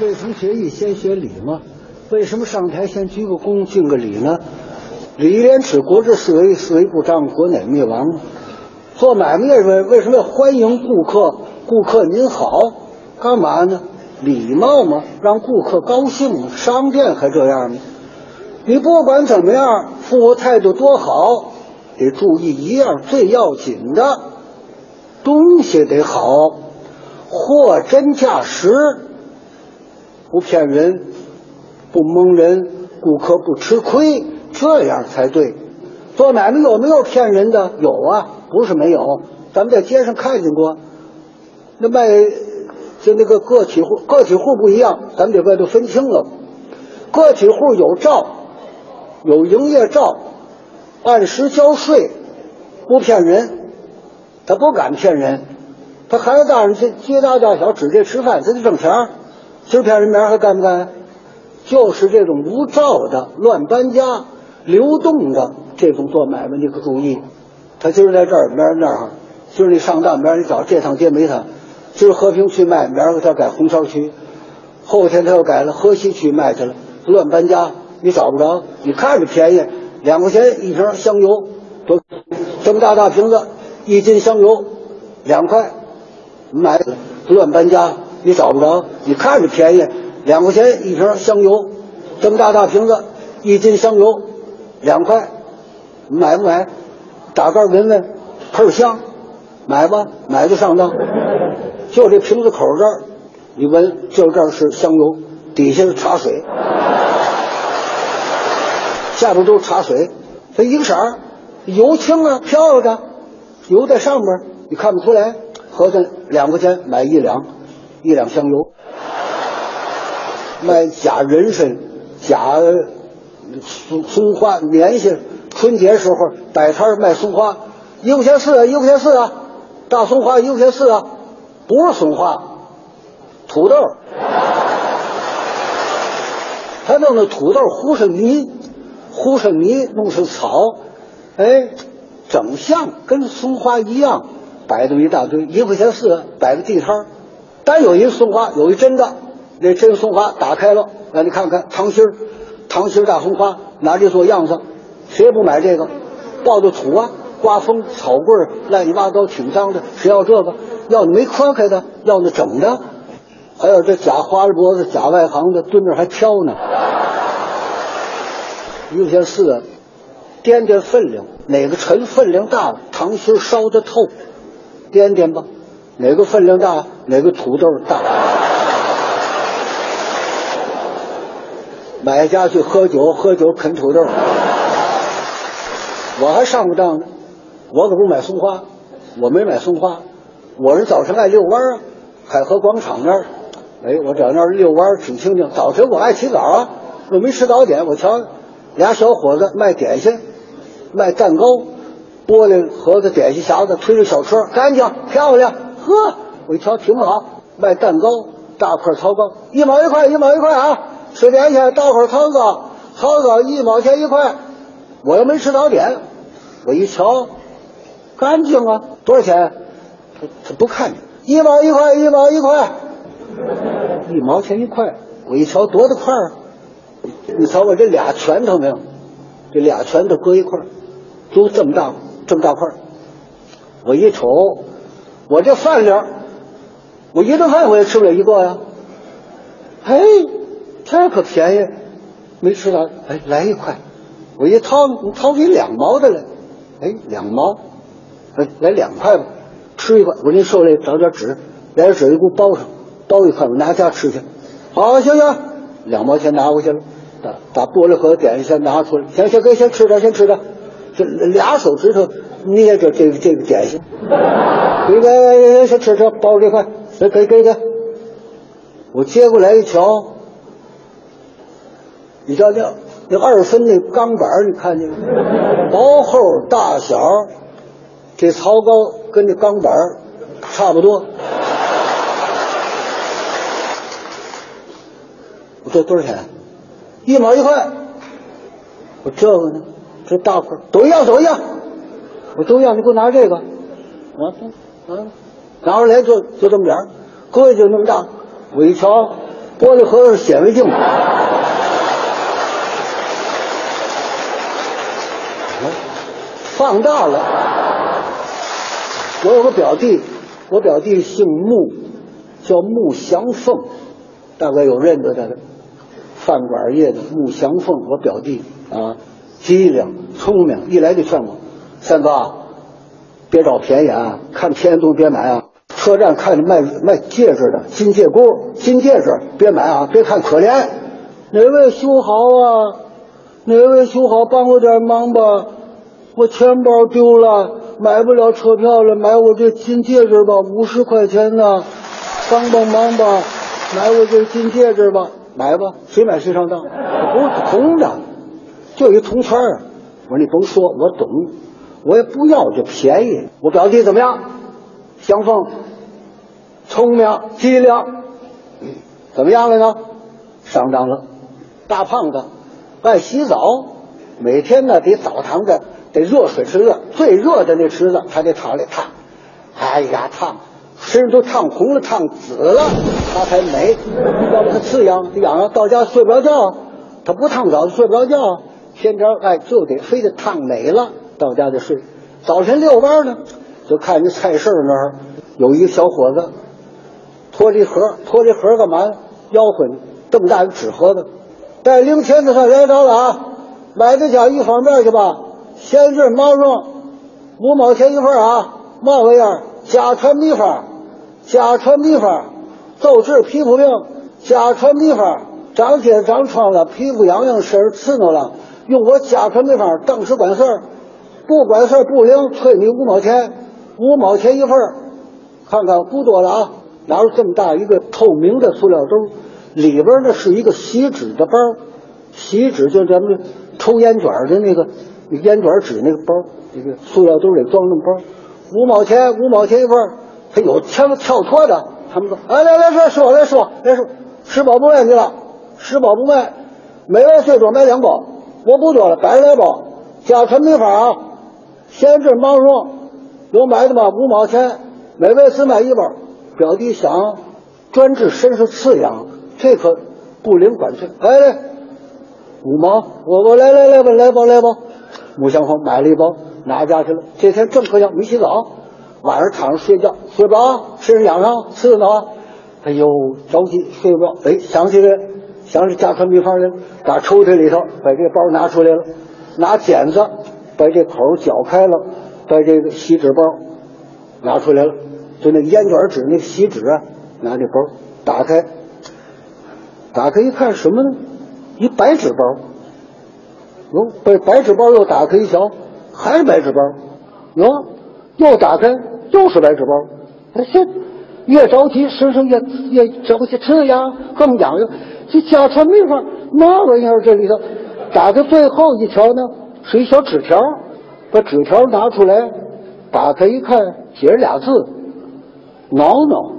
未曾学艺先学礼嘛？为什么上台先鞠个躬敬个礼呢？礼廉耻国之四维，四维不张，国乃灭亡。做买卖的人为什么要欢迎顾客？顾客您好，干嘛呢？礼貌嘛，让顾客高兴。商店还这样呢？你不管怎么样，服务态度多好，得注意一样最要紧的，东西得好，货真价实。不骗人，不蒙人，顾客不吃亏，这样才对。做买卖有没有骗人的？有啊，不是没有。咱们在街上看见过，那卖就那个个体户，个体户不一样，咱们得外头分清了。个体户有照，有营业照，按时交税，不骗人，他不敢骗人，他孩子大人这街大大小指这吃饭，他就挣钱。今儿骗人，明还干不干？就是这种无照的、乱搬家、流动的这种做买卖，你可注意。他今儿在这儿，明儿那儿。今儿你上当，明儿你找这趟街没他。今儿和平区卖，明儿他改红桥区。后天他又改了河西区卖去了，乱搬家，你找不着。你看着便宜，两块钱一瓶香油，多这么大大瓶子，一斤香油两块，买乱搬家。你找不着，你看着便宜，两块钱一瓶香油，这么大大瓶子，一斤香油两块，买不买？打盖闻闻，喷香，买吧，买就上当。就这瓶子口这儿，你闻，就这儿是香油，底下是茶水，下边都是茶水，它一个色儿，油清啊，漂亮，油在上边，你看不出来。合算两块钱买一两。一两香油，卖假人参、假松松花、年下。春节时候摆摊卖松花，一块钱四啊，一块钱四啊，大松花一块钱四啊，不是松花，土豆。他弄那土豆糊上泥，糊上泥弄上草，哎，整像跟松花一样，摆这么一大堆，一块钱四，摆个地摊儿。但有一松花，有一真的，那真松花打开了，让你看看糖心儿，糖心儿大松花，拿这做样子，谁也不买这个，抱着土啊，刮风草棍乱七八糟挺脏的，谁要这个？要你没磕开的，要那整的，还有这假花脖子、假外行的，蹲那还挑呢。一块钱四，掂掂分量，哪个沉分量大了，糖心烧的透，掂掂吧。哪个分量大，哪个土豆大。买家去喝酒，喝酒啃土豆。我还上过当呢，我可不买松花，我没买松花，我是早晨爱遛弯啊，海河广场那儿，哎，我在那儿遛弯挺清静。早晨我爱起早啊，我没吃早点，我瞧俩小伙子卖点心，卖蛋糕，玻璃盒子、点心匣子，推着小车，干净漂亮。呵，我一瞧挺好，卖蛋糕，大块桃糕，一毛一块，一毛一块啊！吃点心，大块桃糕，桃糕一毛钱一块。我又没吃早点，我一瞧，干净啊！多少钱？他他不看见，一毛一块，一毛一块，一毛钱一块。我一瞧多大块啊！你瞧我这俩拳头没有？这俩拳头搁一块，都这么大，这么大块儿。我一瞅。我这饭量，我一顿饭我也吃不了一个呀。哎，这可便宜，没吃完。哎，来一块，我一掏，掏出两毛的来。哎，两毛，哎，来两块吧，吃一块。我说您手里找点纸，来点纸，给我包上，包一块，我拿家吃去。好，行行，两毛钱拿回去了，把把玻璃盒点一下拿出来。行行，给先吃点，先吃点。这俩手指头捏着这个这个点心，给给先吃吃，包这块，给给给给。我接过来一瞧，你瞧瞧那二分那钢板，你看见没？薄厚大小，这槽高跟这钢板差不多。我这多少钱？一毛一块。我这个呢？这大块都一样，都一样，我都要，你给我拿这个，我啊，拿出来就就这么点儿，搁下就那么大。我一瞧，玻璃盒子显微镜。放大了。我有个表弟，我表弟姓穆，叫穆祥凤，大概有认得他的，饭馆业的穆祥凤，我表弟啊，机灵聪明，一来就劝我，三哥，别找便宜啊，看便宜东西别买啊。车站看着卖卖戒指的金戒箍、金戒指，别买啊，别看可怜。哪位修好啊？哪位修好，帮我点忙吧。我钱包丢了，买不了车票了，买我这金戒指吧，五十块钱呢，帮帮忙吧，买我这金戒指吧，买吧，谁买谁上当，不是铜的，就一铜圈儿。我说你甭说，我懂，我也不要这便宜。我表弟怎么样？相逢，聪明机灵，怎么样了呢？上当了，大胖子，爱洗澡，每天呢得澡堂子。得热水池子最热的那池子，他得躺里烫。哎呀，烫，身上都烫红了、烫紫了，他才美。要不他刺痒，痒痒到家睡不着觉。他不烫澡睡不着觉，天天哎就得非得烫美了，到家就睡。早晨遛弯呢，就看见菜市那儿有一个小伙子，拖着盒，拖着盒干嘛？吆喝呢，这么大一个纸盒子，带零钱的上来着了啊，买这家一方面去吧。鲜制毛绒，五毛钱一份啊！嘛玩意儿？家传秘方，家传秘方，走治皮肤病。家传秘方，长疖长疮了，皮肤痒痒，身上刺挠了，用我家传秘方，当时管事儿，不管事不灵，退你五毛钱，五毛钱一份看看不多了啊！拿出这么大一个透明的塑料兜，里边呢是一个锡纸的包，锡纸就咱们抽烟卷的那个。烟卷纸那个包，那个塑料兜里装那包，五毛钱，五毛钱一份他有枪跳脱的，他们说，哎，来来说说来说来说，吃饱不卖去了，吃饱不卖，每位最多买两包，我不多了，百来包，家传秘方啊，先治毛绒，有买的吗？五毛钱，每位只买一包。表弟想专治身上刺痒，这可不灵管事。哎，来五毛，我我来来来吧，来吧来吧。穆祥峰买了一包，拿家去了。这天正可想没洗澡，晚上躺着睡觉，睡不着，身上痒痒，刺挠，哎呦，着急睡不着。哎，想起来，想起家传秘方来，打抽屉里头把这包拿出来了，拿剪子把这口绞开了，把这个锡纸包拿出来了，就那烟卷纸那锡纸啊，拿这包打开，打开一看什么呢？一白纸包。哟，把白纸包又打开一瞧，还是白纸包。哟，又打开，又是白纸包。他现越着急，身上越越着急，这样更痒痒。这家传秘方，嘛玩意儿？这里头打开最后一条呢，是一小纸条。把纸条拿出来，打开一看，写着俩字：挠挠。